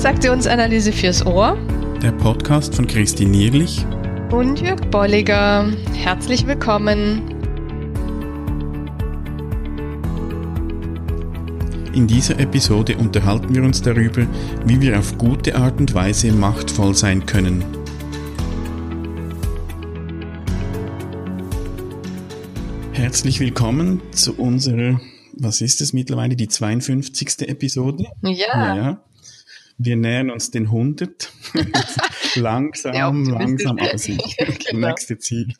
Transaktionsanalyse fürs Ohr. Der Podcast von Christine Nierlich und Jörg Bolliger. Herzlich willkommen. In dieser Episode unterhalten wir uns darüber, wie wir auf gute Art und Weise machtvoll sein können. Herzlich willkommen zu unserer, was ist es mittlerweile, die 52. Episode? Ja. ja. Wir nähern uns den 100. langsam, langsam, aber sicher. genau. Nächste Ziel.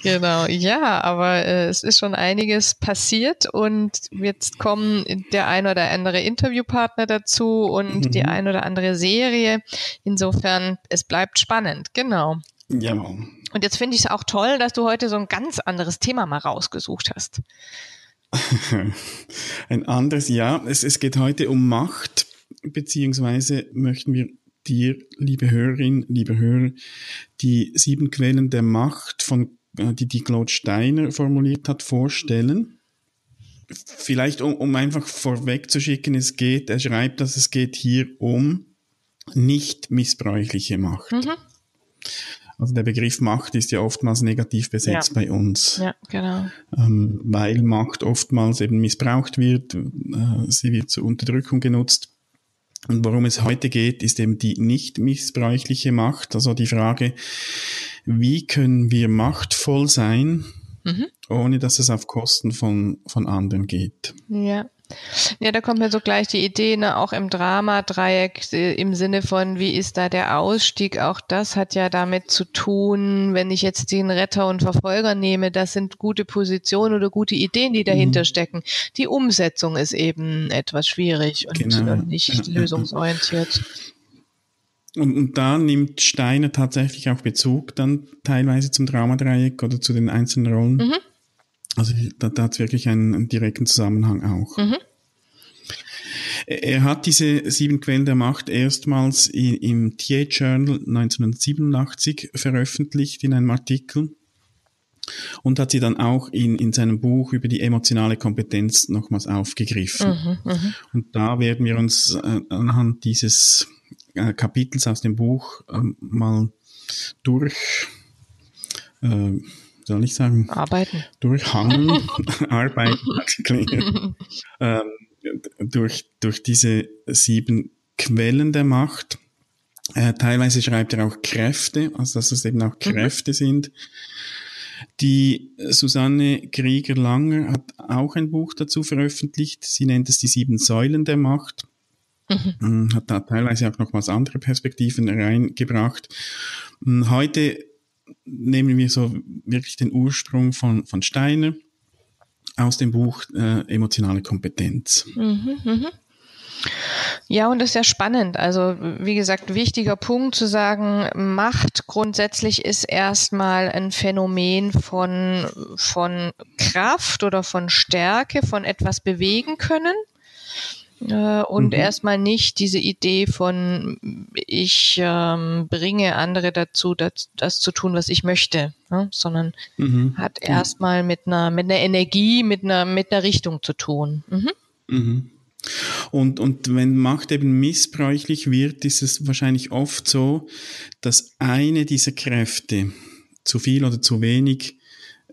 Genau, ja, aber äh, es ist schon einiges passiert und jetzt kommen der ein oder andere Interviewpartner dazu und mhm. die ein oder andere Serie. Insofern, es bleibt spannend, genau. Ja. Und jetzt finde ich es auch toll, dass du heute so ein ganz anderes Thema mal rausgesucht hast. ein anderes, ja. Es, es geht heute um Macht beziehungsweise möchten wir dir, liebe Hörerin, liebe Hörer, die sieben Quellen der Macht, von, äh, die die Claude Steiner formuliert hat, vorstellen. Vielleicht, um, um einfach vorwegzuschicken, es geht, er schreibt, dass es geht hier um nicht missbräuchliche Macht. Mhm. Also der Begriff Macht ist ja oftmals negativ besetzt ja. bei uns. Ja, genau. Ähm, weil Macht oftmals eben missbraucht wird, äh, sie wird zur Unterdrückung genutzt. Und worum es heute geht, ist eben die nicht missbräuchliche Macht. Also die Frage, wie können wir machtvoll sein, mhm. ohne dass es auf Kosten von, von anderen geht. Ja. Ja, da kommt mir so gleich die Idee, ne, auch im Drama-Dreieck äh, im Sinne von, wie ist da der Ausstieg? Auch das hat ja damit zu tun, wenn ich jetzt den Retter und Verfolger nehme, das sind gute Positionen oder gute Ideen, die dahinter mhm. stecken. Die Umsetzung ist eben etwas schwierig und, genau. und nicht lösungsorientiert. Und, und da nimmt Steiner tatsächlich auch Bezug dann teilweise zum Dramadreieck oder zu den einzelnen Rollen. Mhm. Also da, da hat es wirklich einen, einen, direkten Zusammenhang auch. Mhm. Er hat diese sieben Quellen der Macht erstmals in, im TA Journal 1987 veröffentlicht in einem Artikel und hat sie dann auch in, in seinem Buch über die emotionale Kompetenz nochmals aufgegriffen. Mhm, mh. Und da werden wir uns äh, anhand dieses äh, Kapitels aus dem Buch äh, mal durch äh, soll ich sagen? Arbeiten. Durchhangen, arbeiten, ähm, durch, durch diese sieben Quellen der Macht. Äh, teilweise schreibt er auch Kräfte, also dass es eben auch mhm. Kräfte mhm. sind. Die Susanne Krieger-Langer hat auch ein Buch dazu veröffentlicht. Sie nennt es die sieben Säulen der Macht. Mhm. Mm, hat da teilweise auch nochmals andere Perspektiven reingebracht. Mm, heute nehmen wir so wirklich den Ursprung von, von Steiner aus dem Buch äh, Emotionale Kompetenz. Mhm, mh. Ja, und das ist ja spannend. Also, wie gesagt, wichtiger Punkt zu sagen, Macht grundsätzlich ist erstmal ein Phänomen von, von Kraft oder von Stärke, von etwas bewegen können und mhm. erstmal nicht diese Idee von ich ähm, bringe andere dazu, das, das zu tun, was ich möchte, ne? sondern mhm. hat erstmal mit einer mit einer Energie, mit einer mit einer Richtung zu tun. Mhm. Mhm. Und, und wenn Macht eben missbräuchlich wird, ist es wahrscheinlich oft so, dass eine dieser Kräfte zu viel oder zu wenig äh,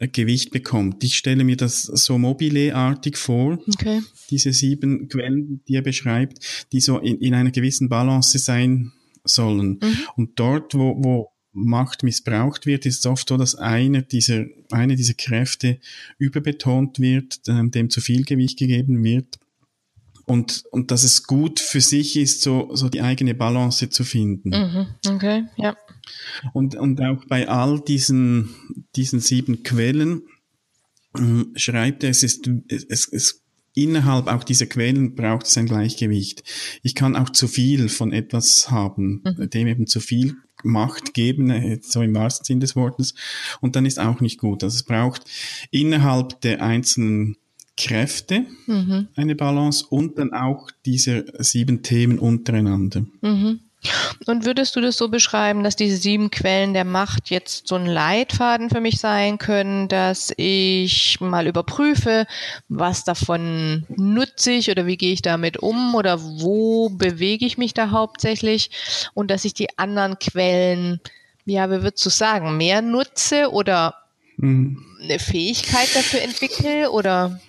Gewicht bekommt. Ich stelle mir das so mobile-artig vor. Okay diese sieben Quellen, die er beschreibt, die so in, in einer gewissen Balance sein sollen. Mhm. Und dort, wo, wo Macht missbraucht wird, ist es oft so, dass eine dieser, eine dieser Kräfte überbetont wird, ähm, dem zu viel Gewicht gegeben wird. Und, und dass es gut für sich ist, so, so die eigene Balance zu finden. Mhm. Okay, ja. Und, und auch bei all diesen, diesen sieben Quellen äh, schreibt er, es ist, es, es innerhalb auch dieser Quellen braucht es ein Gleichgewicht. Ich kann auch zu viel von etwas haben, mhm. dem eben zu viel Macht geben, äh, so im wahrsten Sinn des Wortes. Und dann ist auch nicht gut. Also es braucht innerhalb der einzelnen Kräfte mhm. eine Balance und dann auch diese sieben Themen untereinander. Mhm. Und würdest du das so beschreiben, dass diese sieben Quellen der Macht jetzt so ein Leitfaden für mich sein können, dass ich mal überprüfe, was davon nutze ich oder wie gehe ich damit um oder wo bewege ich mich da hauptsächlich und dass ich die anderen Quellen, ja, wie würdest du sagen, mehr nutze oder mhm. eine Fähigkeit dafür entwickle oder?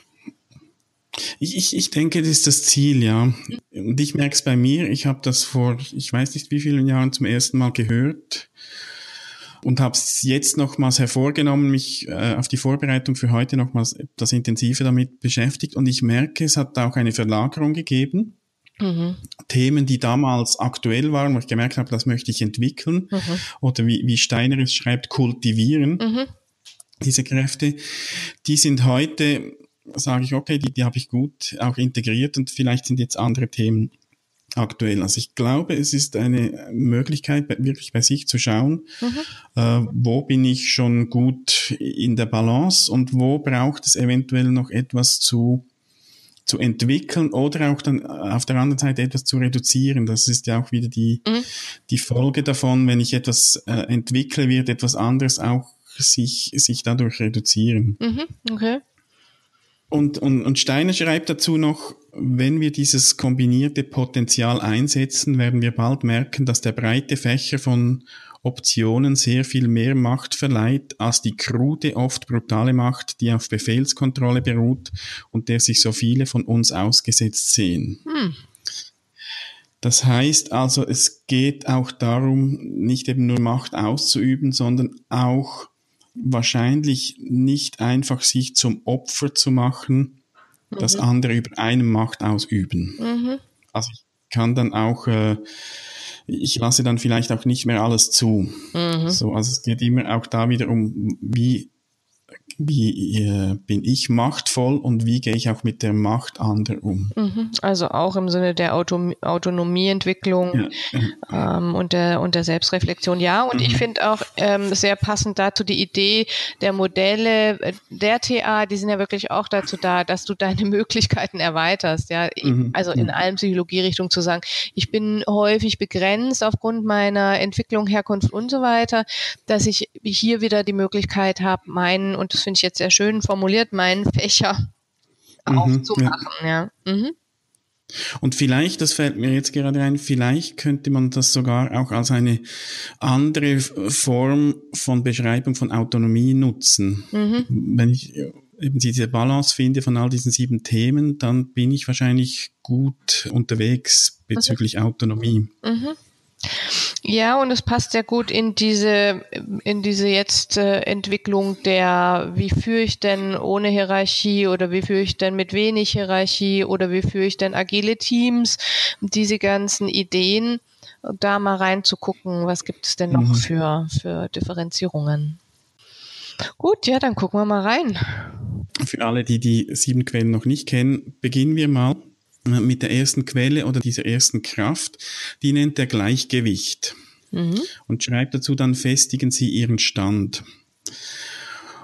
Ich, ich, ich denke, das ist das Ziel, ja. Und ich merke es bei mir, ich habe das vor, ich weiß nicht wie vielen Jahren zum ersten Mal gehört und habe es jetzt nochmals hervorgenommen, mich äh, auf die Vorbereitung für heute nochmals etwas intensiver damit beschäftigt. Und ich merke, es hat auch eine Verlagerung gegeben. Mhm. Themen, die damals aktuell waren, wo ich gemerkt habe, das möchte ich entwickeln. Mhm. Oder wie, wie Steiner es schreibt, kultivieren. Mhm. Diese Kräfte, die sind heute sage ich, okay, die, die habe ich gut auch integriert und vielleicht sind jetzt andere Themen aktuell. Also ich glaube, es ist eine Möglichkeit, wirklich bei sich zu schauen, mhm. äh, wo bin ich schon gut in der Balance und wo braucht es eventuell noch etwas zu zu entwickeln oder auch dann auf der anderen Seite etwas zu reduzieren. Das ist ja auch wieder die, mhm. die Folge davon, wenn ich etwas äh, entwickle, wird etwas anderes auch sich, sich dadurch reduzieren. Mhm. Okay. Und, und, und Steiner schreibt dazu noch, wenn wir dieses kombinierte Potenzial einsetzen, werden wir bald merken, dass der breite Fächer von Optionen sehr viel mehr Macht verleiht als die krude, oft brutale Macht, die auf Befehlskontrolle beruht und der sich so viele von uns ausgesetzt sehen. Hm. Das heißt also, es geht auch darum, nicht eben nur Macht auszuüben, sondern auch wahrscheinlich nicht einfach sich zum Opfer zu machen, mhm. dass andere über eine Macht ausüben. Mhm. Also ich kann dann auch, äh, ich lasse dann vielleicht auch nicht mehr alles zu. Mhm. So, also es geht immer auch da wieder um, wie wie äh, bin ich machtvoll und wie gehe ich auch mit der Macht anderer um. Mhm. Also auch im Sinne der Auto Autonomieentwicklung ja. ähm, und, der, und der Selbstreflexion. Ja, und mhm. ich finde auch ähm, sehr passend dazu die Idee der Modelle äh, der TA, die sind ja wirklich auch dazu da, dass du deine Möglichkeiten erweiterst. Ja, mhm. also in mhm. allen Psychologierichtungen zu sagen, ich bin häufig begrenzt aufgrund meiner Entwicklung, Herkunft und so weiter, dass ich hier wieder die Möglichkeit habe, meinen und das finde ich jetzt sehr schön formuliert, meinen Fächer mhm, aufzumachen. Ja. ja. Mhm. Und vielleicht, das fällt mir jetzt gerade ein, vielleicht könnte man das sogar auch als eine andere Form von Beschreibung von Autonomie nutzen. Mhm. Wenn ich eben diese Balance finde von all diesen sieben Themen, dann bin ich wahrscheinlich gut unterwegs bezüglich mhm. Autonomie. Mhm. Ja, und es passt sehr gut in diese, in diese jetzt äh, Entwicklung der, wie führe ich denn ohne Hierarchie oder wie führe ich denn mit wenig Hierarchie oder wie führe ich denn agile Teams, diese ganzen Ideen, da mal reinzugucken, was gibt es denn noch mhm. für, für Differenzierungen. Gut, ja, dann gucken wir mal rein. Für alle, die die sieben Quellen noch nicht kennen, beginnen wir mal mit der ersten Quelle oder dieser ersten Kraft, die nennt er Gleichgewicht mhm. und schreibt dazu dann, festigen Sie Ihren Stand.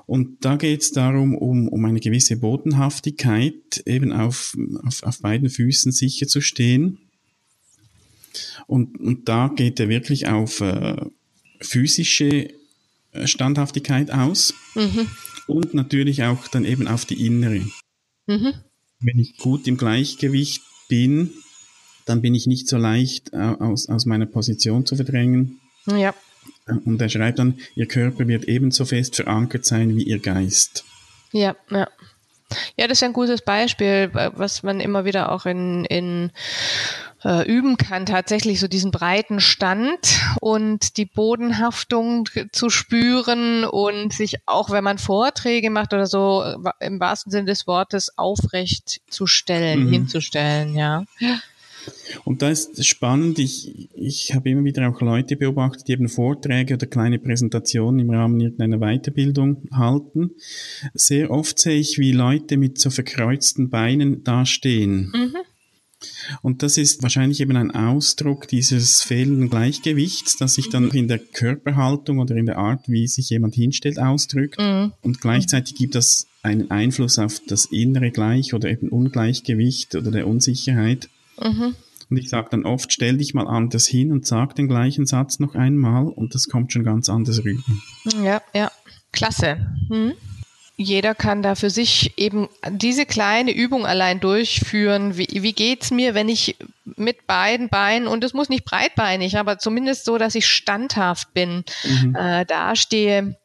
Und da geht es darum, um, um eine gewisse Bodenhaftigkeit, eben auf, auf, auf beiden Füßen sicher zu stehen. Und, und da geht er wirklich auf äh, physische äh, Standhaftigkeit aus mhm. und natürlich auch dann eben auf die innere. Mhm wenn ich gut im Gleichgewicht bin, dann bin ich nicht so leicht äh, aus, aus meiner Position zu verdrängen. Ja. Und er schreibt dann, Ihr Körper wird ebenso fest verankert sein wie Ihr Geist. Ja, ja. Ja, das ist ein gutes Beispiel, was man immer wieder auch in, in äh, üben kann, tatsächlich so diesen breiten Stand und die Bodenhaftung zu spüren und sich auch, wenn man Vorträge macht oder so, äh, im wahrsten Sinne des Wortes aufrecht zu stellen, mhm. hinzustellen, ja. Und da ist spannend, ich, ich habe immer wieder auch Leute beobachtet, die eben Vorträge oder kleine Präsentationen im Rahmen irgendeiner Weiterbildung halten. Sehr oft sehe ich, wie Leute mit so verkreuzten Beinen dastehen. Mhm. Und das ist wahrscheinlich eben ein Ausdruck dieses fehlenden Gleichgewichts, das sich dann in der Körperhaltung oder in der Art, wie sich jemand hinstellt, ausdrückt. Mhm. Und gleichzeitig gibt das einen Einfluss auf das innere Gleich oder eben Ungleichgewicht oder der Unsicherheit. Mhm. Und ich sage dann oft, stell dich mal anders hin und sag den gleichen Satz noch einmal und das kommt schon ganz anders rüber. Ja, ja, klasse. Mhm jeder kann da für sich eben diese kleine Übung allein durchführen. Wie, wie geht's mir, wenn ich mit beiden Beinen, und es muss nicht breitbeinig, aber zumindest so, dass ich standhaft bin, mhm. äh, dastehe.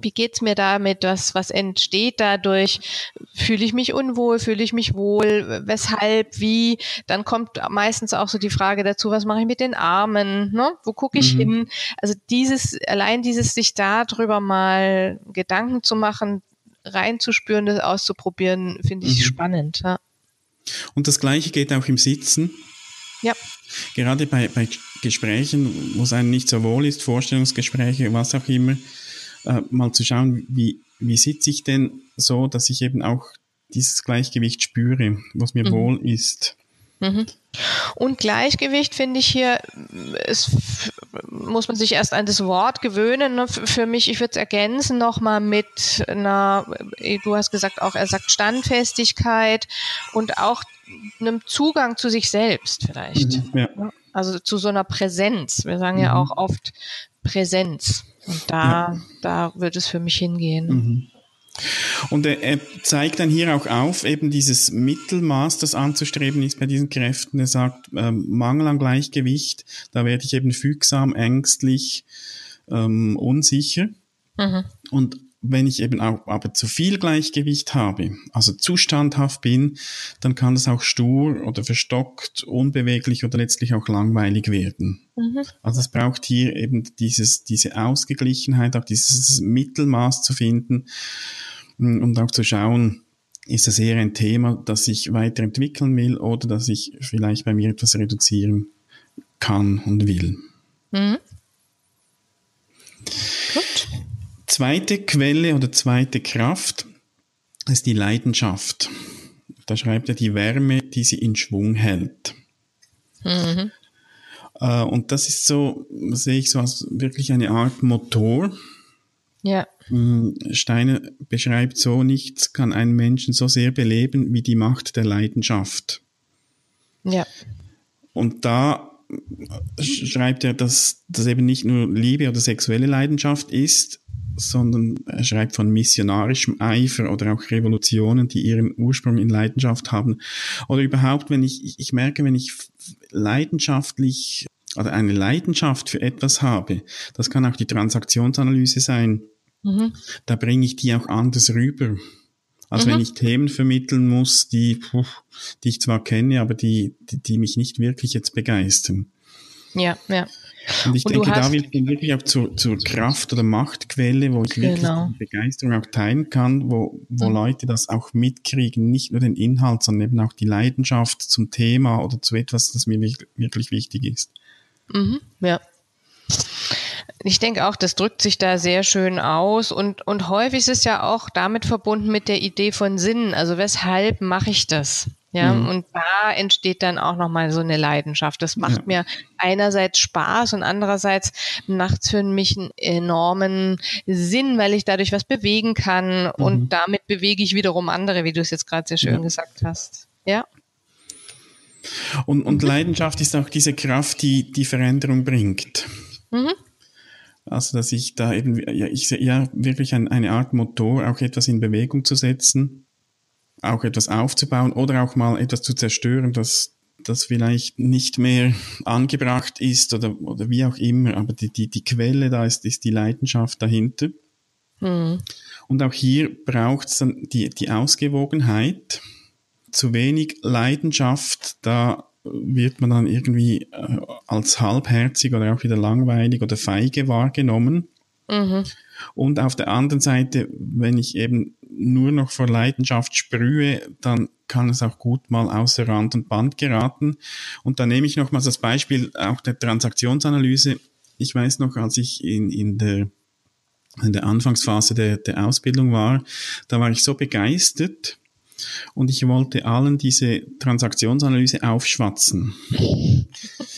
Wie geht's mir damit? Was, was entsteht dadurch? Fühle ich mich unwohl? Fühle ich mich wohl? Weshalb? Wie? Dann kommt meistens auch so die Frage dazu, was mache ich mit den Armen? Ne? Wo gucke ich mhm. hin? Also dieses, allein dieses sich darüber mal Gedanken zu machen, reinzuspüren, das auszuprobieren, finde ich mhm. spannend. Ja. Und das Gleiche geht auch im Sitzen. Ja. Gerade bei, bei Gesprächen, wo es einem nicht so wohl ist, Vorstellungsgespräche, was auch immer, äh, mal zu schauen, wie, wie sitze ich denn so, dass ich eben auch dieses Gleichgewicht spüre, was mir mhm. wohl ist. Mhm. Und Gleichgewicht finde ich hier, ist, muss man sich erst an das Wort gewöhnen. Ne? Für mich, ich würde es ergänzen nochmal mit einer, du hast gesagt auch, er sagt Standfestigkeit und auch einem Zugang zu sich selbst vielleicht. Mhm, ja. Also zu so einer Präsenz. Wir sagen mhm. ja auch oft Präsenz. Und da, ja. da wird es für mich hingehen. Und er, er, zeigt dann hier auch auf, eben dieses Mittelmaß, das anzustreben ist bei diesen Kräften. Er sagt, ähm, Mangel an Gleichgewicht, da werde ich eben fügsam, ängstlich, ähm, unsicher. Mhm. Und wenn ich eben auch aber zu viel Gleichgewicht habe, also zu standhaft bin, dann kann das auch stur oder verstockt, unbeweglich oder letztlich auch langweilig werden. Mhm. Also es braucht hier eben dieses, diese Ausgeglichenheit, auch dieses Mittelmaß zu finden mm, und auch zu schauen, ist das eher ein Thema, das ich weiterentwickeln will oder dass ich vielleicht bei mir etwas reduzieren kann und will. Mhm. Zweite Quelle oder zweite Kraft ist die Leidenschaft. Da schreibt er die Wärme, die sie in Schwung hält. Mhm. Äh, und das ist so, sehe ich so als wirklich eine Art Motor. Ja. Mm, Steiner beschreibt so, nichts kann einen Menschen so sehr beleben wie die Macht der Leidenschaft. Ja. Und da schreibt er, dass das eben nicht nur Liebe oder sexuelle Leidenschaft ist, sondern er schreibt von missionarischem Eifer oder auch Revolutionen, die ihren Ursprung in Leidenschaft haben. Oder überhaupt, wenn ich, ich merke, wenn ich leidenschaftlich oder eine Leidenschaft für etwas habe, das kann auch die Transaktionsanalyse sein, mhm. da bringe ich die auch anders rüber. Als mhm. wenn ich Themen vermitteln muss, die, die ich zwar kenne, aber die, die, die mich nicht wirklich jetzt begeistern. Ja, ja. Und ich und denke, da wird man wirklich auch zur, zur Kraft oder Machtquelle, wo ich wirklich genau. Begeisterung auch teilen kann, wo, wo mhm. Leute das auch mitkriegen, nicht nur den Inhalt, sondern eben auch die Leidenschaft zum Thema oder zu etwas, das mir wirklich wichtig ist. Mhm, ja. Ich denke auch, das drückt sich da sehr schön aus und, und häufig ist es ja auch damit verbunden mit der Idee von Sinn. Also weshalb mache ich das? Ja, mhm. und da entsteht dann auch nochmal so eine Leidenschaft. Das macht ja. mir einerseits Spaß und andererseits macht es für mich einen enormen Sinn, weil ich dadurch was bewegen kann mhm. und damit bewege ich wiederum andere, wie du es jetzt gerade sehr schön ja. gesagt hast. Ja. Und, und. Leidenschaft ist auch diese Kraft, die die Veränderung bringt. Mhm. Also, dass ich da eben, ja, ich sehe ja wirklich ein, eine Art Motor, auch etwas in Bewegung zu setzen auch etwas aufzubauen oder auch mal etwas zu zerstören, das, das vielleicht nicht mehr angebracht ist oder, oder wie auch immer. Aber die, die, die Quelle da ist, ist die Leidenschaft dahinter. Mhm. Und auch hier braucht es dann die, die Ausgewogenheit. Zu wenig Leidenschaft, da wird man dann irgendwie äh, als halbherzig oder auch wieder langweilig oder feige wahrgenommen. Mhm. Und auf der anderen Seite, wenn ich eben nur noch vor Leidenschaft sprühe, dann kann es auch gut mal außer Rand und Band geraten. Und da nehme ich nochmals das Beispiel auch der Transaktionsanalyse. Ich weiß noch, als ich in, in der in der Anfangsphase der, der Ausbildung war, da war ich so begeistert und ich wollte allen diese Transaktionsanalyse aufschwatzen.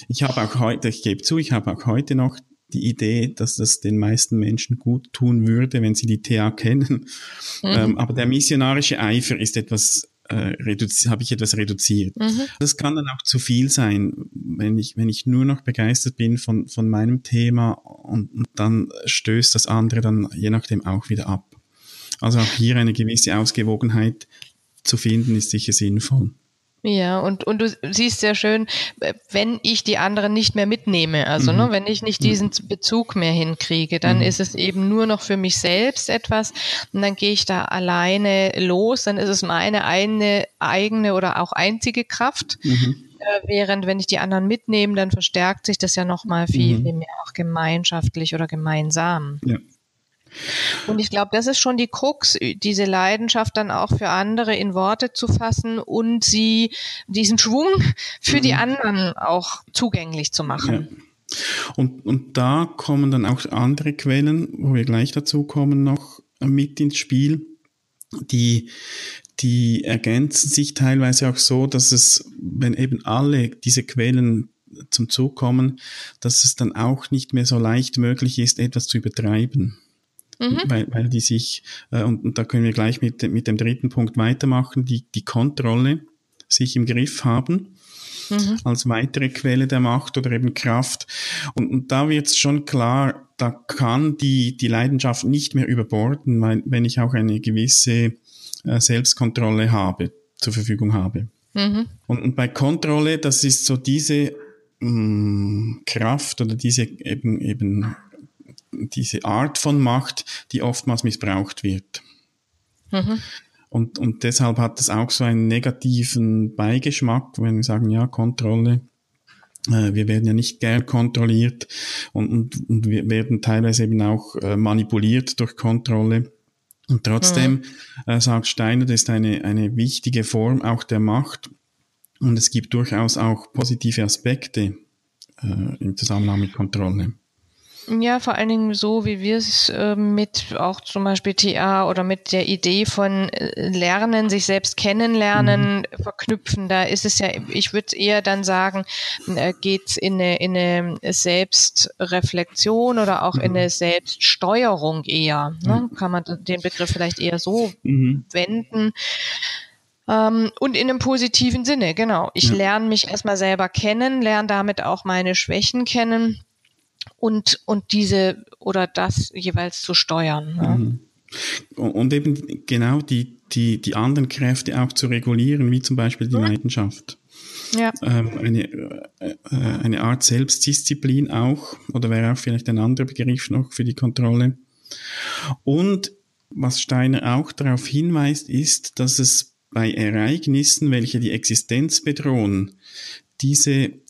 Ich habe auch heute, ich gebe zu, ich habe auch heute noch die Idee, dass das den meisten Menschen gut tun würde, wenn sie die TA kennen. Mhm. Ähm, aber der missionarische Eifer ist etwas äh, habe ich etwas reduziert. Mhm. Das kann dann auch zu viel sein, wenn ich, wenn ich nur noch begeistert bin von, von meinem Thema und, und dann stößt das andere dann je nachdem auch wieder ab. Also auch hier eine gewisse Ausgewogenheit zu finden, ist sicher sinnvoll. Ja, und, und du siehst sehr schön, wenn ich die anderen nicht mehr mitnehme, also ne, mhm. ne, wenn ich nicht diesen Bezug mehr hinkriege, dann mhm. ist es eben nur noch für mich selbst etwas und dann gehe ich da alleine los, dann ist es meine eine eigene oder auch einzige Kraft. Mhm. Äh, während wenn ich die anderen mitnehme, dann verstärkt sich das ja nochmal viel, mhm. viel mehr auch gemeinschaftlich oder gemeinsam. Ja. Und ich glaube, das ist schon die Krux, diese Leidenschaft dann auch für andere in Worte zu fassen und sie, diesen Schwung für mhm. die anderen auch zugänglich zu machen. Ja. Und, und da kommen dann auch andere Quellen, wo wir gleich dazu kommen, noch mit ins Spiel. Die, die ergänzen sich teilweise auch so, dass es, wenn eben alle diese Quellen zum Zug kommen, dass es dann auch nicht mehr so leicht möglich ist, etwas zu übertreiben mhm. weil, weil die sich, äh, und, und da können wir gleich mit, mit dem dritten Punkt weitermachen, die, die Kontrolle sich im Griff haben. Mhm. als weitere Quelle der Macht oder eben Kraft. Und, und da wird es schon klar, da kann die, die Leidenschaft nicht mehr überborden, weil, wenn ich auch eine gewisse äh, Selbstkontrolle habe, zur Verfügung habe. Mhm. Und, und bei Kontrolle, das ist so diese mh, mm, Kraft oder diese eben, eben diese Art von Macht, die oftmals missbraucht wird. Mhm. Und, und deshalb hat es auch so einen negativen Beigeschmack, wenn wir sagen, ja, Kontrolle, äh, wir werden ja nicht gern kontrolliert und, und, und wir werden teilweise eben auch äh, manipuliert durch Kontrolle. Und trotzdem mhm. äh, sagt Steiner, das ist eine, eine wichtige Form auch der Macht. Und es gibt durchaus auch positive Aspekte äh, im Zusammenhang mit Kontrolle. Ja, vor allen Dingen so, wie wir es äh, mit auch zum Beispiel TA oder mit der Idee von äh, Lernen, sich selbst kennenlernen, mhm. verknüpfen. Da ist es ja, ich würde eher dann sagen, äh, geht's in eine, in eine Selbstreflexion oder auch mhm. in eine Selbststeuerung eher. Ne? Kann man den Begriff vielleicht eher so mhm. wenden. Ähm, und in einem positiven Sinne, genau. Ich ja. lerne mich erstmal selber kennen, lerne damit auch meine Schwächen kennen und, und diese oder das jeweils zu steuern. Ne? Mhm. Und eben genau die, die, die anderen Kräfte auch zu regulieren, wie zum Beispiel die mhm. Leidenschaft. Ja. Ähm, eine, äh, eine Art Selbstdisziplin auch, oder wäre auch vielleicht ein anderer Begriff noch für die Kontrolle. Und was Steiner auch darauf hinweist, ist, dass es bei Ereignissen, welche die Existenz bedrohen, diese äh,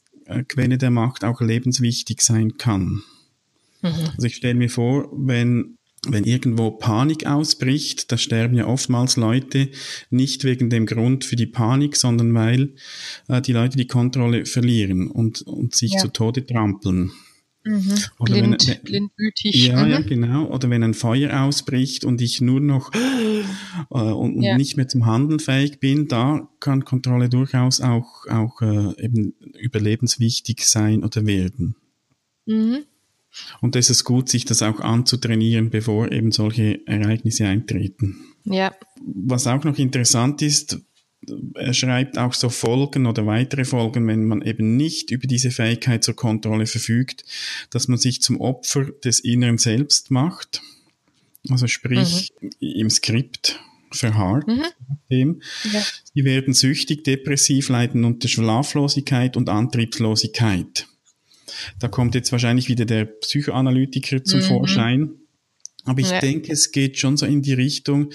Quelle der Macht auch lebenswichtig sein kann. Mhm. Also ich stelle mir vor, wenn wenn irgendwo Panik ausbricht, da sterben ja oftmals Leute nicht wegen dem Grund für die Panik, sondern weil äh, die Leute die Kontrolle verlieren und, und sich ja. zu Tode trampeln. Mhm. Oder Blind, wenn, blindwütig. Ja, mhm. ja, genau. Oder wenn ein Feuer ausbricht und ich nur noch äh, und, ja. nicht mehr zum Handeln fähig bin, da kann Kontrolle durchaus auch, auch äh, eben überlebenswichtig sein oder werden. Mhm. Und es ist gut, sich das auch anzutrainieren, bevor eben solche Ereignisse eintreten. Ja. Was auch noch interessant ist, er schreibt auch so Folgen oder weitere Folgen, wenn man eben nicht über diese Fähigkeit zur Kontrolle verfügt, dass man sich zum Opfer des inneren Selbst macht. Also sprich mhm. im Skript verharrt. Mhm. Ja. Sie werden süchtig, depressiv, leiden unter Schlaflosigkeit und Antriebslosigkeit. Da kommt jetzt wahrscheinlich wieder der Psychoanalytiker zum mhm. Vorschein aber ich ja. denke, es geht schon so in die Richtung,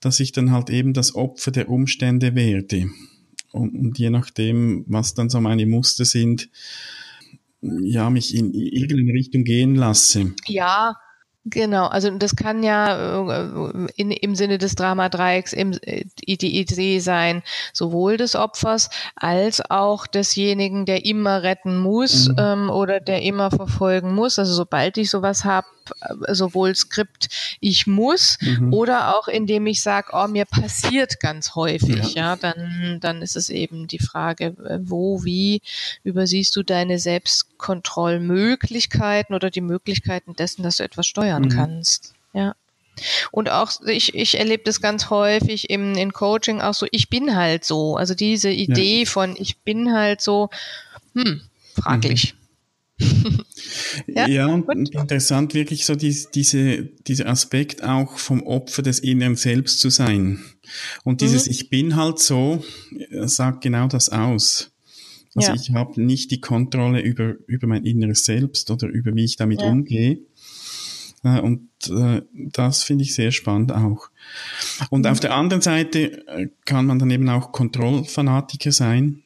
dass ich dann halt eben das Opfer der Umstände werde. Und, und je nachdem, was dann so meine Muster sind, ja, mich in irgendeine Richtung gehen lasse. Ja, Genau, also das kann ja äh, in, im Sinne des Dramadreiecks im, äh, die Idee sein, sowohl des Opfers als auch desjenigen, der immer retten muss mhm. ähm, oder der immer verfolgen muss. Also sobald ich sowas habe, sowohl Skript, ich muss mhm. oder auch indem ich sage, oh, mir passiert ganz häufig, ja. ja, dann, dann ist es eben die Frage, wo, wie übersiehst du deine Selbstkontrollmöglichkeiten oder die Möglichkeiten dessen, dass du etwas steuern steuern mhm. kannst. Ja. Und auch, ich, ich erlebe das ganz häufig im, in Coaching auch so, ich bin halt so. Also diese Idee ja. von ich bin halt so, hm, fraglich. Mhm. ja, ja und interessant wirklich so die, diese, dieser Aspekt auch vom Opfer des inneren Selbst zu sein. Und dieses mhm. Ich bin halt so sagt genau das aus. Also ja. ich habe nicht die Kontrolle über, über mein inneres Selbst oder über wie ich damit ja. umgehe. Äh, und äh, das finde ich sehr spannend auch. Und mhm. auf der anderen Seite äh, kann man dann eben auch Kontrollfanatiker sein,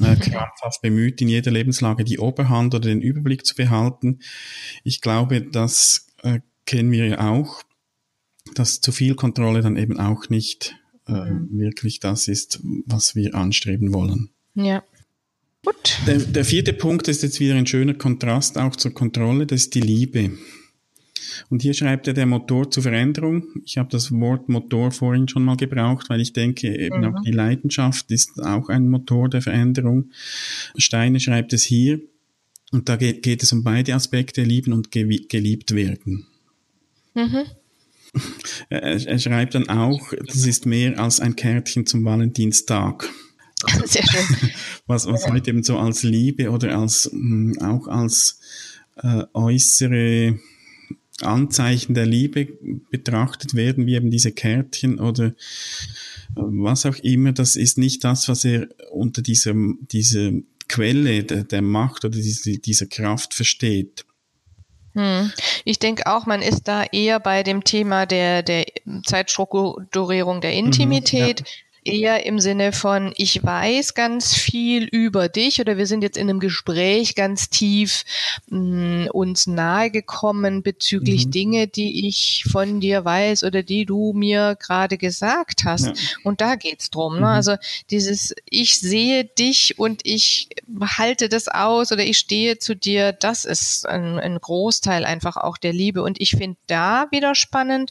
äh, krampfhaft bemüht, in jeder Lebenslage die Oberhand oder den Überblick zu behalten. Ich glaube, das äh, kennen wir ja auch, dass zu viel Kontrolle dann eben auch nicht äh, mhm. wirklich das ist, was wir anstreben wollen. Ja. Gut. Der, der vierte Punkt ist jetzt wieder ein schöner Kontrast auch zur Kontrolle, das ist die Liebe. Und hier schreibt er der Motor zur Veränderung. Ich habe das Wort Motor vorhin schon mal gebraucht, weil ich denke, eben mhm. auch die Leidenschaft ist auch ein Motor der Veränderung. Steiner schreibt es hier. Und da geht, geht es um beide Aspekte, lieben und geliebt werden. Mhm. Er, er schreibt dann auch, das ist mehr als ein Kärtchen zum Valentinstag. Sehr schön. Was, was heute eben so als Liebe oder als mm, auch als äh, äußere Anzeichen der Liebe betrachtet werden, wie eben diese Kärtchen oder was auch immer, das ist nicht das, was er unter dieser, dieser Quelle der, der Macht oder diese, dieser Kraft versteht. Hm. Ich denke auch, man ist da eher bei dem Thema der, der Zeitstrukturierung der Intimität. Mhm, ja eher im Sinne von, ich weiß ganz viel über dich oder wir sind jetzt in einem Gespräch ganz tief mh, mm, uns nahegekommen bezüglich mhm. Dinge, die ich von dir weiß oder die du mir gerade gesagt hast. Ja. Und da geht's drum. Ne? Mhm. Also dieses, ich sehe dich und ich halte das aus oder ich stehe zu dir, das ist ein, ein Großteil einfach auch der Liebe. Und ich finde da wieder spannend,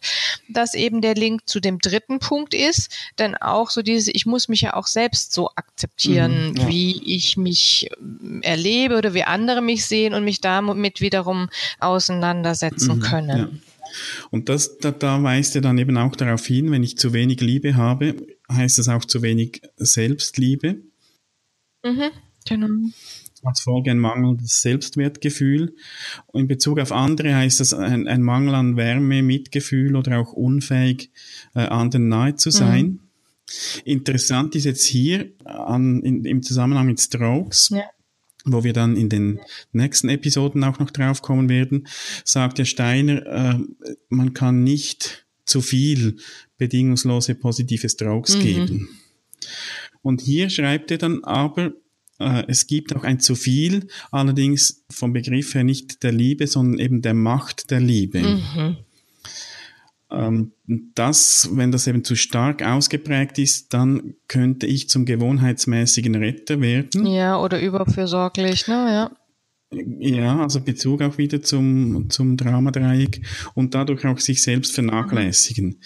dass eben der Link zu dem dritten Punkt ist, denn auch so dieses, ich muss mich ja auch selbst so akzeptieren, mhm, ja. wie ich mich ähm, erlebe oder wie andere mich sehen und mich damit wiederum auseinandersetzen mhm, können. Ja. Und das, da, da weist er dann eben auch darauf hin, wenn ich zu wenig Liebe habe, heißt das auch zu wenig Selbstliebe. Mhm, genau als Folge ein mangelndes Selbstwertgefühl. Und in Bezug auf andere heißt das ein, ein Mangel an Wärme, Mitgefühl oder auch unfähig, äh, anderen nahe zu sein. Mhm. Interessant ist jetzt hier an, in, im Zusammenhang mit Strokes, ja. wo wir dann in den nächsten Episoden auch noch drauf kommen werden, sagt der Steiner, äh, man kann nicht zu viel bedingungslose positive Strokes mhm. geben. Und hier schreibt er dann aber, äh, es gibt auch ein zu viel, allerdings vom Begriff her nicht der Liebe, sondern eben der Macht der Liebe. Mhm. Ähm, das, wenn das eben zu stark ausgeprägt ist, dann könnte ich zum gewohnheitsmäßigen Retter werden. Ja, oder überfürsorglich, ne, ja. Ja, also Bezug auch wieder zum, zum Dramadreieck und dadurch auch sich selbst vernachlässigen.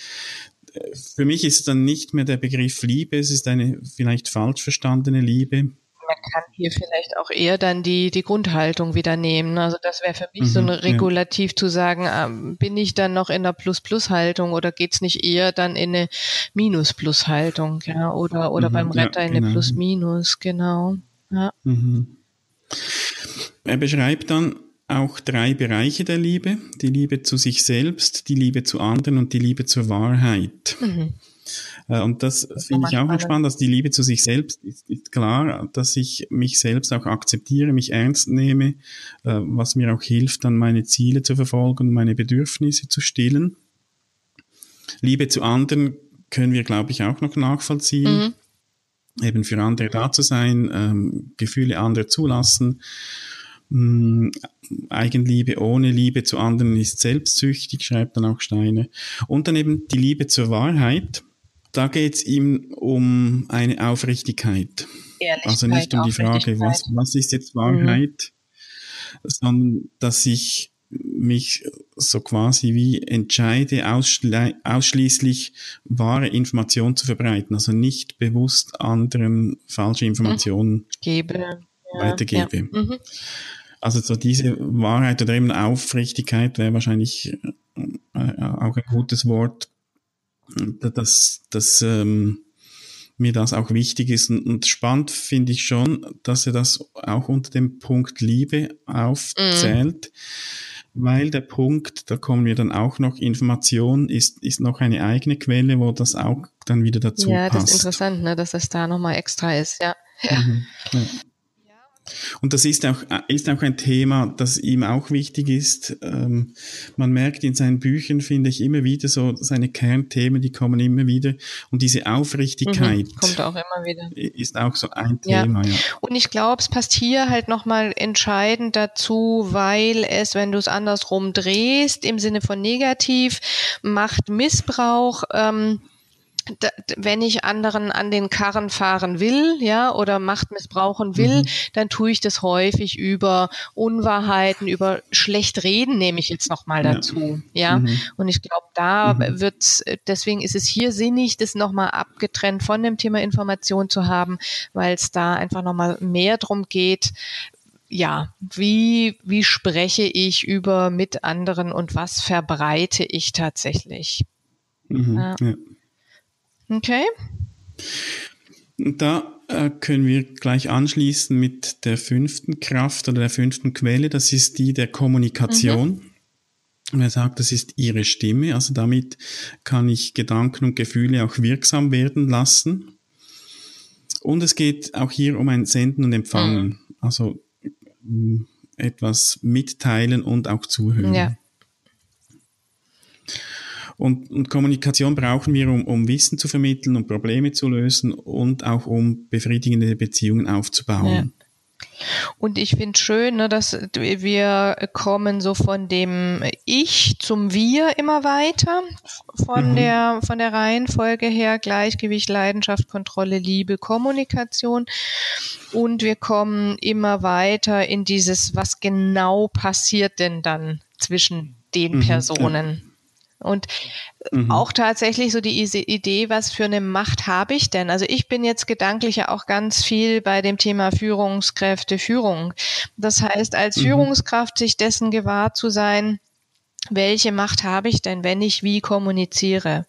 Für mich ist es dann nicht mehr der Begriff Liebe, es ist eine vielleicht falsch verstandene Liebe man kann hier vielleicht auch eher dann die, die Grundhaltung wieder nehmen. Also das wäre für mich mhm, so ein Regulativ ja. zu sagen, ähm, bin ich dann noch in der Plus-Plus-Haltung oder geht's nicht eher dann in eine Minus-Plus-Haltung, ja, oder, oder mhm, beim Retter ja, in eine genau. Plus-Minus, genau. Ja. Mhm. Er beschreibt dann auch drei Bereiche der Liebe. Die Liebe zu sich selbst, die Liebe zu anderen und die Liebe zur Wahrheit. Mhm. Äh, und das, das finde ich auch spannend. spannend, dass die Liebe zu sich selbst ist, ist, klar, dass ich mich selbst auch akzeptiere, mich ernst nehme, äh, was mir auch hilft, dann meine Ziele zu verfolgen meine Bedürfnisse zu stillen. Liebe zu anderen können wir, glaube ich, auch noch nachvollziehen. Mhm. Eben für andere da zu sein, ähm, Gefühle anderer zulassen. Mm, Eigenliebe ohne Liebe zu anderen ist selbstsüchtig, schreibt dann auch Steiner. Und dann eben die Liebe zur Wahrheit da geht es ihm um eine Aufrichtigkeit. Also nicht um die Frage, was, was ist jetzt Wahrheit, mhm. sondern dass ich mich so quasi wie entscheide, ausschli ausschließlich wahre Informationen zu verbreiten, also nicht bewusst anderen falsche Informationen Gebe, weitergebe. Ja. Mhm. Also so diese Wahrheit oder eben Aufrichtigkeit wäre wahrscheinlich äh, auch ein gutes Wort, dass, dass ähm, mir das auch wichtig ist. Und, und spannend finde ich schon, dass er das auch unter dem Punkt Liebe aufzählt. Mm weil der Punkt, da kommen wir dann auch noch, Information ist, ist noch eine eigene Quelle, wo das auch dann wieder dazu ja, passt. Ja, das ist interessant, ne, dass das da nochmal extra ist, ja. Mhm, ja. Und das ist auch, ist auch ein Thema, das ihm auch wichtig ist. Ähm, man merkt in seinen Büchern, finde ich, immer wieder so seine Kernthemen, die kommen immer wieder. Und diese Aufrichtigkeit mhm, kommt auch immer wieder. Ist auch so ein Thema, ja. ja. Und ich glaube, es passt hier halt nochmal entscheidend dazu, weil es, wenn du es andersrum drehst, im Sinne von negativ, macht Missbrauch, ähm, wenn ich anderen an den Karren fahren will, ja, oder Macht missbrauchen will, mhm. dann tue ich das häufig über Unwahrheiten, über schlecht reden, nehme ich jetzt nochmal dazu, ja. ja? Mhm. Und ich glaube, da mhm. wird's, deswegen ist es hier sinnig, das nochmal abgetrennt von dem Thema Information zu haben, weil es da einfach nochmal mehr drum geht, ja, wie, wie spreche ich über mit anderen und was verbreite ich tatsächlich? Mhm. Ja. ja. Okay. Da äh, können wir gleich anschließen mit der fünften Kraft oder der fünften Quelle. Das ist die der Kommunikation. Mhm. er sagt, das ist ihre Stimme. Also damit kann ich Gedanken und Gefühle auch wirksam werden lassen. Und es geht auch hier um ein Senden und Empfangen. Mhm. Also mm, etwas mitteilen und auch zuhören. Ja. Und, und Kommunikation brauchen wir, um, um Wissen zu vermitteln, um Probleme zu lösen und auch um befriedigende Beziehungen aufzubauen. Ja. Und ich finde schön, ne, dass wir kommen so von dem Ich zum Wir immer weiter, von mhm. der von der Reihenfolge her Gleichgewicht, Leidenschaft, Kontrolle, Liebe, Kommunikation. Und wir kommen immer weiter in dieses, was genau passiert denn dann zwischen den mhm, Personen. Ja. Und mhm. auch tatsächlich so die Idee, was für eine Macht habe ich denn? Also ich bin jetzt gedanklich ja auch ganz viel bei dem Thema Führungskräfte, Führung. Das heißt, als mhm. Führungskraft sich dessen gewahr zu sein, welche Macht habe ich denn, wenn ich wie kommuniziere?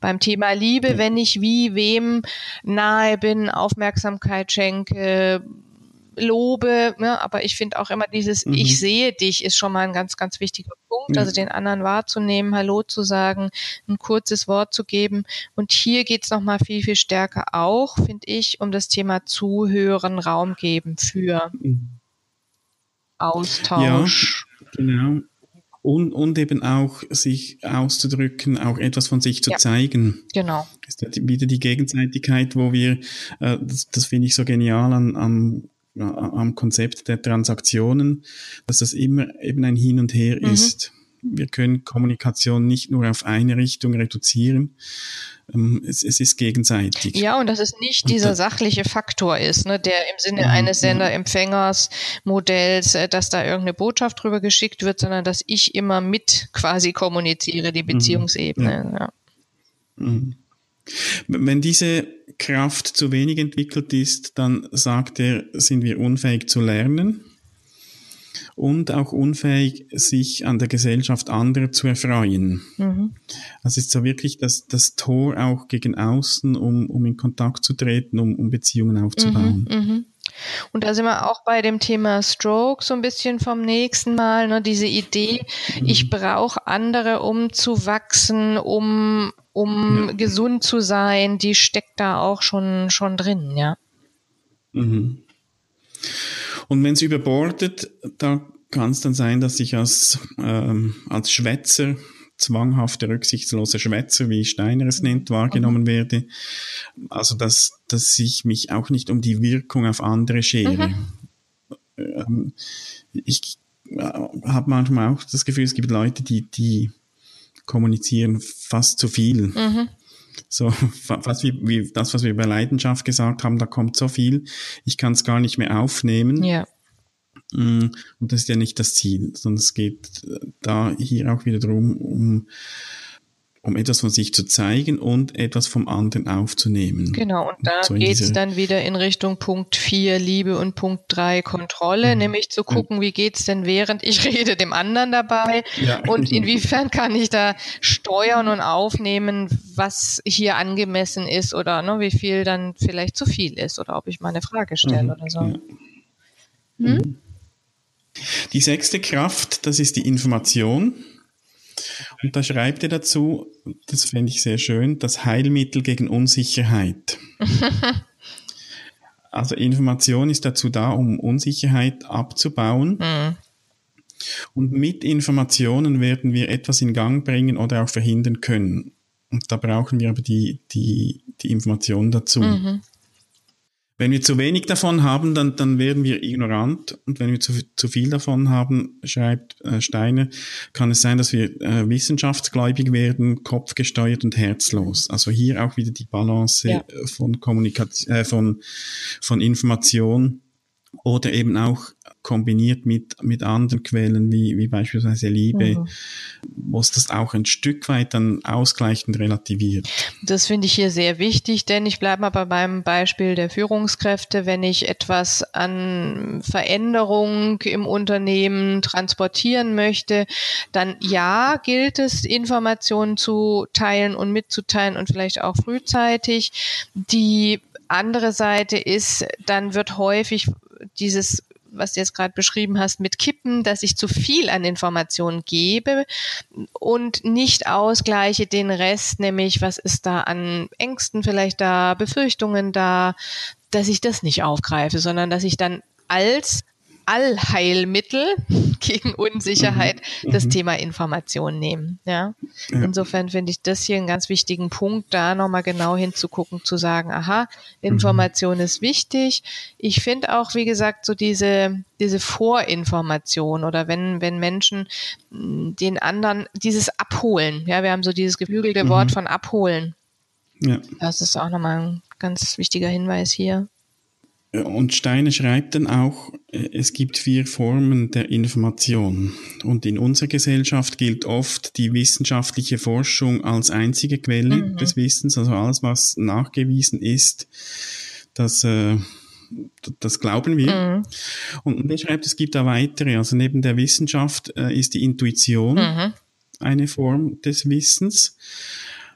Beim Thema Liebe, wenn ich wie wem nahe bin, Aufmerksamkeit schenke, lobe, ne, aber ich finde auch immer dieses mhm. Ich sehe dich ist schon mal ein ganz, ganz wichtiger Punkt, also den anderen wahrzunehmen, Hallo zu sagen, ein kurzes Wort zu geben. Und hier geht's noch mal viel, viel stärker auch, finde ich, um das Thema Zuhören, Raum geben für mhm. Austausch. Ja, genau. Und, und eben auch sich auszudrücken, auch etwas von sich zu ja, zeigen. Genau. Ist wieder die Gegenseitigkeit, wo wir, äh, das, das finde ich so genial an, an am Konzept der Transaktionen, dass das immer eben ein Hin und Her mhm. ist. Wir können Kommunikation nicht nur auf eine Richtung reduzieren. Ähm, es, es ist gegenseitig. Ja, und dass es nicht dieser da, sachliche Faktor ist, ne, der im Sinne eines Sender-Empfängers-Modells, äh, dass da irgendeine Botschaft drüber geschickt wird, sondern dass ich immer mit quasi kommuniziere, die mhm. Beziehungsebene. Ja. Ja. Mhm. Wenn diese Kraft zu wenig entwickelt ist, dann sagt er, sind wir unfähig zu lernen und auch unfähig, sich an der Gesellschaft anderer zu erfreuen. Mhm. Das ist so wirklich das, das Tor auch gegen außen, um, um in Kontakt zu treten, um, um Beziehungen aufzubauen. Mhm, mh. Und da sind wir auch bei dem Thema Stroke so ein bisschen vom nächsten Mal, ne, diese Idee, mhm. ich brauche andere, um zu wachsen, um, um ja. gesund zu sein, die steckt da auch schon, schon drin, ja. Mhm. Und wenn es überbordet, da kann es dann sein, dass ich als, ähm, als Schwätzer zwanghafte, rücksichtslose Schwätzer, wie Steiner es nennt, wahrgenommen mhm. werde. Also, dass, dass ich mich auch nicht um die Wirkung auf andere schere. Mhm. Ähm, ich äh, habe manchmal auch das Gefühl, es gibt Leute, die, die kommunizieren fast zu viel. Mhm. So, fast wie, wie das, was wir über Leidenschaft gesagt haben, da kommt so viel, ich kann es gar nicht mehr aufnehmen. Ja. Mm, und das ist ja nicht das Ziel, sondern es geht äh, da hier auch wieder darum, um um etwas von sich zu zeigen und etwas vom anderen aufzunehmen. Genau, und da so geht es dann wieder in Richtung Punkt 4 Liebe und Punkt 3 Kontrolle, mhm. nämlich zu gucken, wie geht's denn während ich rede dem anderen dabei ja. und inwiefern kann ich da steuern und aufnehmen, was hier angemessen ist oder ne, wie viel dann vielleicht zu viel ist oder ob ich mal eine Frage stelle mhm. oder so. Ja. Hm? Mhm. Die sechste Kraft, das ist die Information. Und da schreibt er dazu, das fände ich sehr schön, das Heilmittel gegen Unsicherheit. also Information ist dazu da, um Unsicherheit abzubauen. Mhm. Und mit Informationen werden wir etwas in Gang bringen oder auch verhindern können. Und da brauchen wir aber die, die, die Information dazu. Mhm. Wenn wir zu wenig davon haben, dann, dann werden wir ignorant. Und wenn wir zu, zu viel davon haben, schreibt äh, Steiner, kann es sein, dass wir äh, wissenschaftsgläubig werden, kopfgesteuert und herzlos. Also hier auch wieder die Balance ja. von Kommunikation, äh, von, von Information oder eben auch kombiniert mit, mit anderen Quellen, wie, wie beispielsweise Liebe, mhm. wo es das auch ein Stück weit dann ausgleichend relativiert. Das finde ich hier sehr wichtig, denn ich bleibe mal bei meinem Beispiel der Führungskräfte. Wenn ich etwas an Veränderung im Unternehmen transportieren möchte, dann ja, gilt es, Informationen zu teilen und mitzuteilen und vielleicht auch frühzeitig. Die andere Seite ist, dann wird häufig dieses was du jetzt gerade beschrieben hast, mit Kippen, dass ich zu viel an Informationen gebe und nicht ausgleiche den Rest, nämlich was ist da an Ängsten vielleicht da, Befürchtungen da, dass ich das nicht aufgreife, sondern dass ich dann als Allheilmittel gegen Unsicherheit mhm. das mhm. Thema Information nehmen. Ja? ja. Insofern finde ich das hier einen ganz wichtigen Punkt, da nochmal genau hinzugucken, zu sagen, aha, Information mhm. ist wichtig. Ich finde auch, wie gesagt, so diese, diese Vorinformation oder wenn, wenn Menschen hm, den anderen dieses Abholen, ja, wir haben so dieses geflügelte mhm. Wort von abholen. Ja. Das ist auch nochmal ein ganz wichtiger Hinweis hier. Und Steiner schreibt dann auch, äh, es gibt vier Formen der Information. Und in unserer Gesellschaft gilt oft die wissenschaftliche Forschung als einzige Quelle mhm. des Wissens, also alles, was nachgewiesen ist, das, äh, das glauben wir. Mhm. Und er schreibt, es gibt da weitere. Also neben der Wissenschaft äh, ist die Intuition mhm. eine Form des Wissens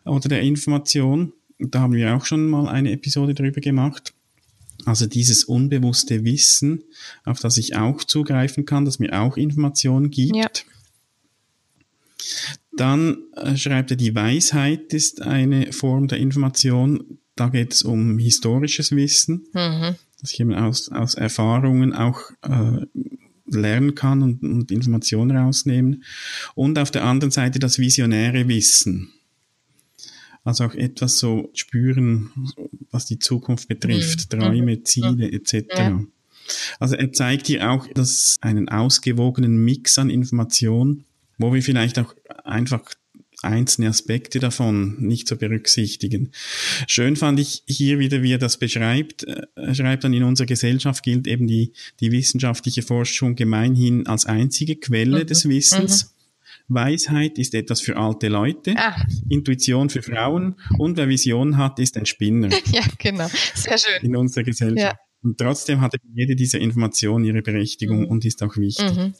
oder der Information. Da haben wir auch schon mal eine Episode drüber gemacht. Also dieses unbewusste Wissen, auf das ich auch zugreifen kann, das mir auch Informationen gibt. Ja. Dann äh, schreibt er, die Weisheit ist eine Form der Information. Da geht es um historisches Wissen, mhm. dass ich eben aus, aus Erfahrungen auch äh, lernen kann und, und Informationen rausnehmen. Und auf der anderen Seite das visionäre Wissen also auch etwas so spüren, was die Zukunft betrifft, mhm. Träume, mhm. Ziele etc. Ja. Also er zeigt hier auch, dass einen ausgewogenen Mix an Informationen, wo wir vielleicht auch einfach einzelne Aspekte davon nicht zu berücksichtigen. Schön fand ich hier wieder, wie er das beschreibt. Er schreibt dann, in unserer Gesellschaft gilt eben die, die wissenschaftliche Forschung gemeinhin als einzige Quelle mhm. des Wissens. Mhm. Weisheit ist etwas für alte Leute, ah. Intuition für Frauen und wer Vision hat, ist ein Spinner. ja, genau. Sehr schön. In unserer Gesellschaft. Ja. Und trotzdem hat jede dieser Informationen ihre Berechtigung mhm. und ist auch wichtig. Mhm.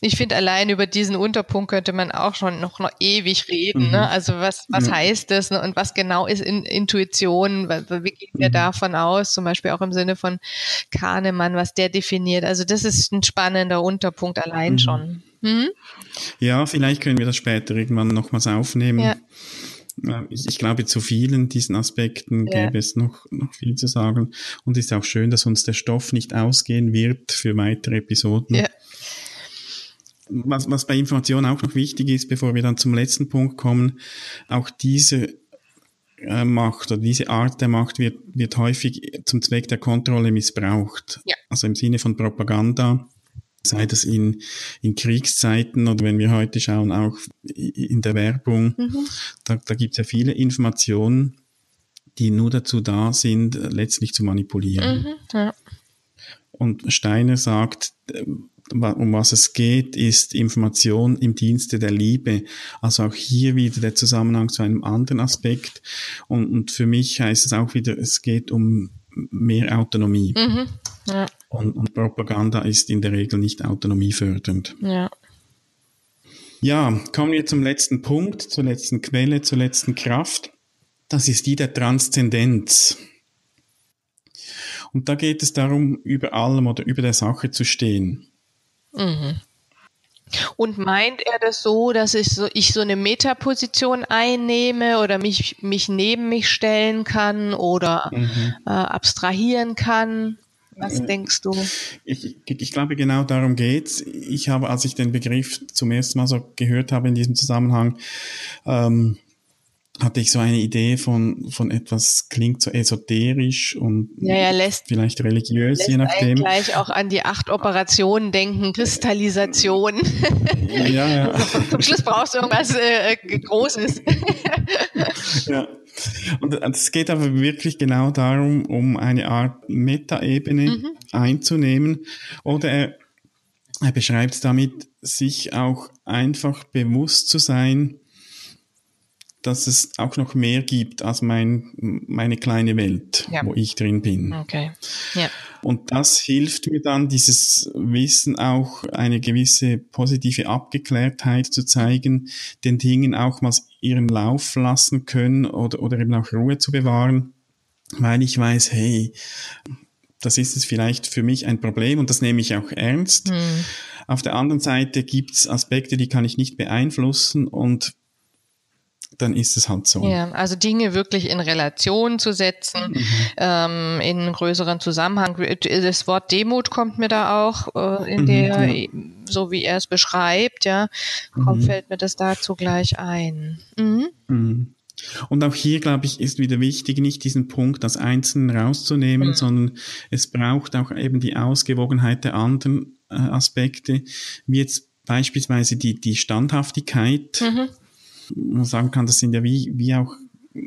Ich finde, allein über diesen Unterpunkt könnte man auch schon noch, noch ewig reden. Ne? Mhm. Ne? Also was, was ja. heißt das ne? und was genau ist in, Intuition? Wie gehen wir mhm. davon aus? Zum Beispiel auch im Sinne von Kahnemann, was der definiert. Also das ist ein spannender Unterpunkt allein mhm. schon. Mhm. Ja, vielleicht können wir das später irgendwann nochmals aufnehmen. Ja. Ich, ich, glaube, zu vielen diesen Aspekten ja. gäbe es noch, noch viel zu sagen. Und es ist auch schön, dass uns der Stoff nicht ausgehen wird für weitere Episoden. Ja. Was, was bei Information auch noch wichtig ist, bevor wir dann zum letzten Punkt kommen, auch diese äh, Macht oder diese Art der Macht wird, wird häufig zum Zweck der Kontrolle missbraucht. Ja. Also im Sinne von Propaganda sei das in, in Kriegszeiten oder wenn wir heute schauen, auch in der Werbung, mhm. da, da gibt es ja viele Informationen, die nur dazu da sind, letztlich zu manipulieren. Mhm, ja. Und Steiner sagt, um was es geht, ist Information im Dienste der Liebe. Also auch hier wieder der Zusammenhang zu einem anderen Aspekt. Und, und für mich heißt es auch wieder, es geht um mehr Autonomie. Mhm. Und, und Propaganda ist in der Regel nicht autonomiefördernd. Ja. Ja, kommen wir zum letzten Punkt, zur letzten Quelle, zur letzten Kraft. Das ist die der Transzendenz. Und da geht es darum, über allem oder über der Sache zu stehen. Mhm. Und meint er das so, dass ich so, ich so eine Metaposition einnehme oder mich, mich neben mich stellen kann oder mhm. äh, abstrahieren kann? Was äh, denkst du? Ich, ich glaube, genau darum geht's. Ich habe, als ich den Begriff zum ersten Mal so gehört habe in diesem Zusammenhang, ähm, hatte ich so eine Idee von, von etwas, klingt so esoterisch und ja, ja, lässt, vielleicht religiös, lässt je nachdem. gleich auch an die acht Operationen denken, Kristallisation. Ja, ja. Zum Schluss brauchst du irgendwas äh, Großes. ja. Und es geht aber wirklich genau darum, um eine Art Metaebene mhm. einzunehmen. Oder er, er beschreibt damit, sich auch einfach bewusst zu sein, dass es auch noch mehr gibt als mein, meine kleine Welt, ja. wo ich drin bin. Okay. Ja. Und das hilft mir dann, dieses Wissen auch eine gewisse positive Abgeklärtheit zu zeigen, den Dingen auch mal ihren Lauf lassen können oder, oder eben auch Ruhe zu bewahren, weil ich weiß, hey, das ist es vielleicht für mich ein Problem und das nehme ich auch ernst. Mhm. Auf der anderen Seite gibt es Aspekte, die kann ich nicht beeinflussen und dann ist es halt so. Ja, also Dinge wirklich in Relation zu setzen, mhm. ähm, in einen größeren Zusammenhang. Das Wort Demut kommt mir da auch äh, in mhm, der, ja. so wie er es beschreibt, ja, kommt, mhm. fällt mir das dazu gleich ein. Mhm. mhm. Und auch hier, glaube ich, ist wieder wichtig, nicht diesen Punkt als Einzelnen rauszunehmen, mhm. sondern es braucht auch eben die Ausgewogenheit der anderen äh, Aspekte, wie jetzt beispielsweise die, die Standhaftigkeit. Mhm man sagen kann, das sind ja wie, wie auch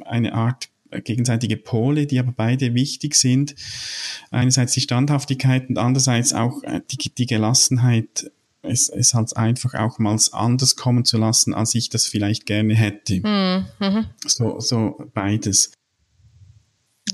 eine Art gegenseitige Pole, die aber beide wichtig sind. Einerseits die Standhaftigkeit und andererseits auch äh, die, die Gelassenheit, es, es halt einfach auch mal anders kommen zu lassen, als ich das vielleicht gerne hätte. Mhm. mhm. So, so beides.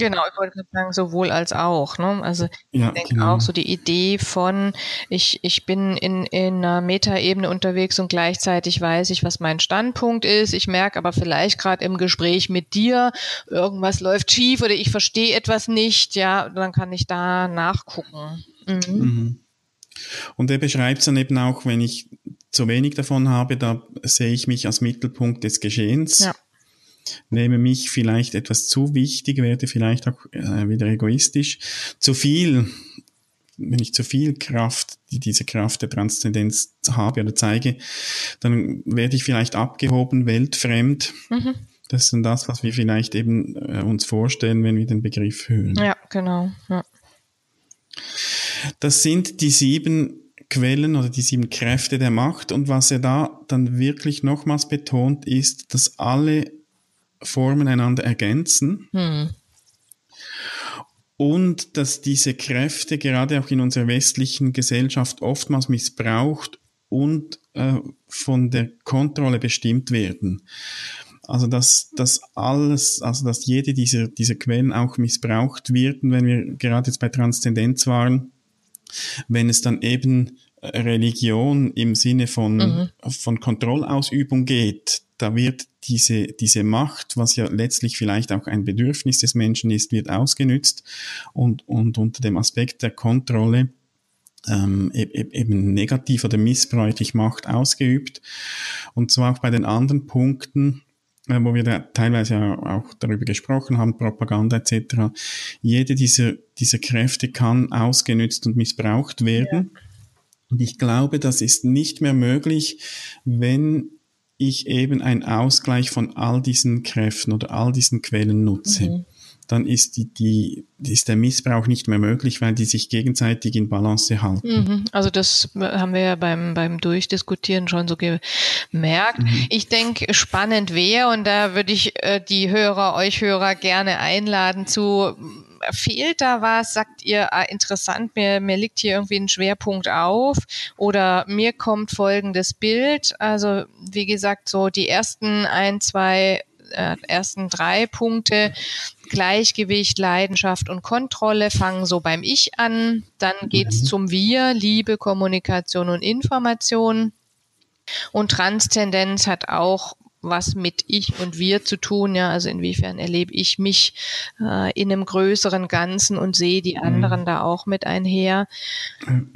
Genau, ich wollte sagen, sowohl als auch. Ne? Also ja, ich denke genau. auch so die Idee von, ich, ich bin in, in einer Metaebene unterwegs und gleichzeitig weiß ich, was mein Standpunkt ist. Ich merke aber vielleicht gerade im Gespräch mit dir, irgendwas läuft schief oder ich verstehe etwas nicht, ja, dann kann ich da nachgucken. Mhm. Mhm. Und er beschreibt es dann eben auch, wenn ich zu wenig davon habe, da sehe ich mich als Mittelpunkt des Geschehens. Ja nehme mich vielleicht etwas zu wichtig, werde vielleicht auch äh, wieder egoistisch. Zu viel, wenn ich zu viel Kraft, die, diese Kraft der Transzendenz habe oder zeige, dann werde ich vielleicht abgehoben, weltfremd. Mhm. Das ist dann das, was wir vielleicht eben äh, uns vorstellen, wenn wir den Begriff hören. Ja, genau. Ja. Das sind die sieben Quellen oder die sieben Kräfte der Macht. Und was er da dann wirklich nochmals betont, ist, dass alle Formen einander ergänzen. Hm. Und dass diese Kräfte gerade auch in unserer westlichen Gesellschaft oftmals missbraucht und äh, von der Kontrolle bestimmt werden. Also dass dass alles, also dass jede dieser, dieser Quellen auch missbraucht wird. Und wenn wir gerade jetzt bei Transzendenz waren, wenn es dann eben Religion im Sinne von, mhm. von Kontrollausübung geht, da wird diese, diese Macht, was ja letztlich vielleicht auch ein Bedürfnis des Menschen ist, wird ausgenützt und, und unter dem Aspekt der Kontrolle ähm, e-, e-, eben negativ oder missbräuchlich Macht ausgeübt. Und zwar auch bei den anderen Punkten, äh, wo wir da teilweise auch darüber gesprochen haben, Propaganda etc. Jede dieser, dieser Kräfte kann ausgenützt und missbraucht werden. Ja. Und ich glaube, das ist nicht mehr möglich, wenn ich eben einen Ausgleich von all diesen Kräften oder all diesen Quellen nutze. Mhm. Dann ist, die, die, ist der Missbrauch nicht mehr möglich, weil die sich gegenseitig in Balance halten. Mhm. Also das haben wir ja beim, beim Durchdiskutieren schon so gemerkt. Mhm. Ich denke, spannend wäre, und da würde ich äh, die Hörer, euch Hörer gerne einladen zu fehlt da was? Sagt ihr, ah, interessant, mir, mir liegt hier irgendwie ein Schwerpunkt auf oder mir kommt folgendes Bild. Also wie gesagt, so die ersten ein, zwei äh, ersten drei Punkte, Gleichgewicht, Leidenschaft und Kontrolle, fangen so beim Ich an. Dann geht's mhm. zum Wir, Liebe, Kommunikation und Information. Und Transzendenz hat auch was mit ich und wir zu tun, ja, also inwiefern erlebe ich mich äh, in einem größeren Ganzen und sehe die mhm. anderen mhm. da auch mit einher.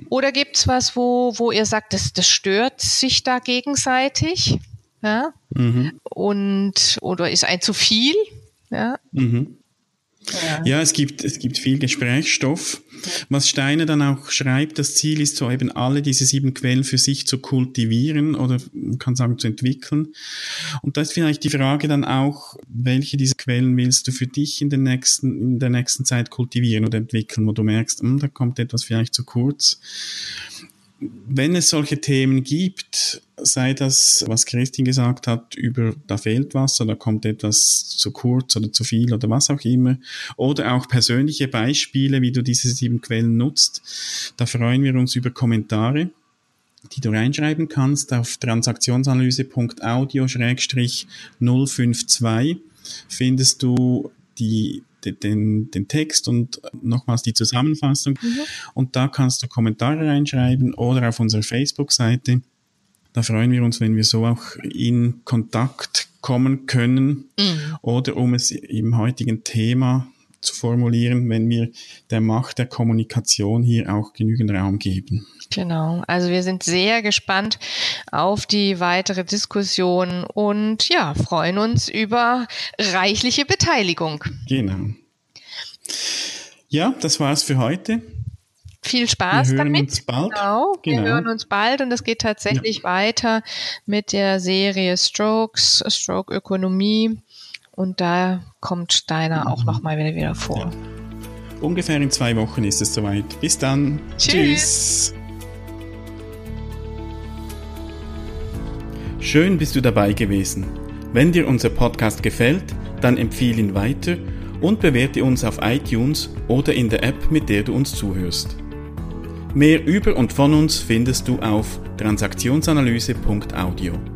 Oder gibt's was, wo, wo ihr sagt, das, das stört sich da gegenseitig? Ja? Mhm. Und oder ist ein zu viel? Ja. Mhm. Ja. es gibt, es gibt viel Gesprächsstoff. Was Steiner dann auch schreibt, das Ziel ist so eben alle diese sieben Quellen für sich zu kultivieren oder man kann sagen zu entwickeln. Und da ist vielleicht die Frage dann auch, welche dieser Quellen willst du für dich in, den nächsten, in der nächsten Zeit kultivieren oder entwickeln, wo du merkst, hm, da kommt etwas vielleicht zu kurz wenn es solche Themen gibt, sei das, was Christine gesagt hat, über da fehlt was oder kommt etwas zu kurz oder zu viel oder was auch immer, oder auch persönliche Beispiele, wie du diese sieben Quellen nutzt, da freuen wir uns über Kommentare die du reinschreiben kannst auf transaktionsanalyse.audio-052 findest du die den, den Text und nochmals die Zusammenfassung. Mhm. Und da kannst du Kommentare reinschreiben oder auf unserer Facebook-Seite. Da freuen wir uns, wenn wir so auch in Kontakt kommen können mhm. oder um es im heutigen Thema zu formulieren, wenn wir der Macht der Kommunikation hier auch genügend Raum geben. Genau, also wir sind sehr gespannt auf die weitere Diskussion und ja, freuen uns über reichliche Beteiligung. Genau. Ja, das war's für heute. Viel Spaß wir hören damit. Uns bald. Genau, wir genau. hören uns bald und es geht tatsächlich ja. weiter mit der Serie Strokes, Stroke Ökonomie und da kommt Steiner auch nochmal wieder, wieder vor. Ja. Ungefähr in zwei Wochen ist es soweit. Bis dann. Tschüss. Tschüss. Schön bist du dabei gewesen. Wenn dir unser Podcast gefällt, dann empfehle ihn weiter und bewerte uns auf iTunes oder in der App, mit der du uns zuhörst. Mehr über und von uns findest du auf transaktionsanalyse.audio.